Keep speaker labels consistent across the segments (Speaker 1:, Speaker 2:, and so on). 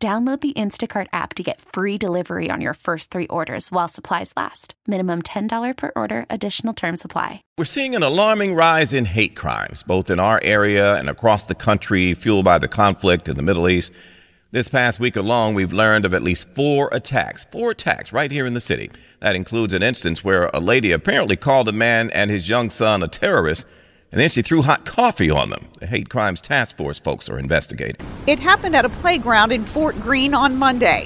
Speaker 1: Download the Instacart app to get free delivery on your first three orders while supplies last. Minimum $10 per order, additional term supply.
Speaker 2: We're seeing an alarming rise in hate crimes, both in our area and across the country, fueled by the conflict in the Middle East. This past week alone, we've learned of at least four attacks, four attacks right here in the city. That includes an instance where a lady apparently called a man and his young son a terrorist and then she threw hot coffee on them. The Hate Crimes Task Force folks are investigating.
Speaker 3: It happened at a playground in Fort Greene on Monday.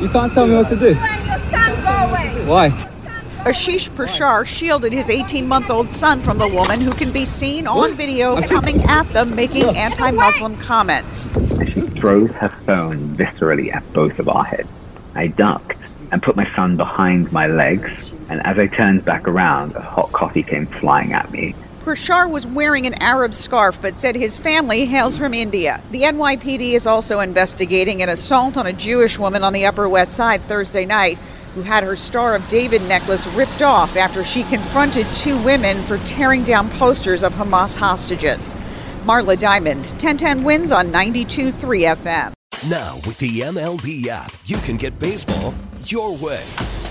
Speaker 4: You can't tell me what to do. Why?
Speaker 3: Ashish Prashar shielded his 18 month old son from the woman who can be seen on video coming at them making anti Muslim comments.
Speaker 5: She throws her phone viscerally at both of our heads. I ducked and put my son behind my legs, and as I turned back around, a hot coffee came flying at me.
Speaker 3: Prashar was wearing an Arab scarf but said his family hails from India. The NYPD is also investigating an assault on a Jewish woman on the Upper West Side Thursday night who had her Star of David necklace ripped off after she confronted two women for tearing down posters of Hamas hostages. Marla Diamond, 1010 wins on 92.3 FM.
Speaker 6: Now, with the MLB app, you can get baseball your way.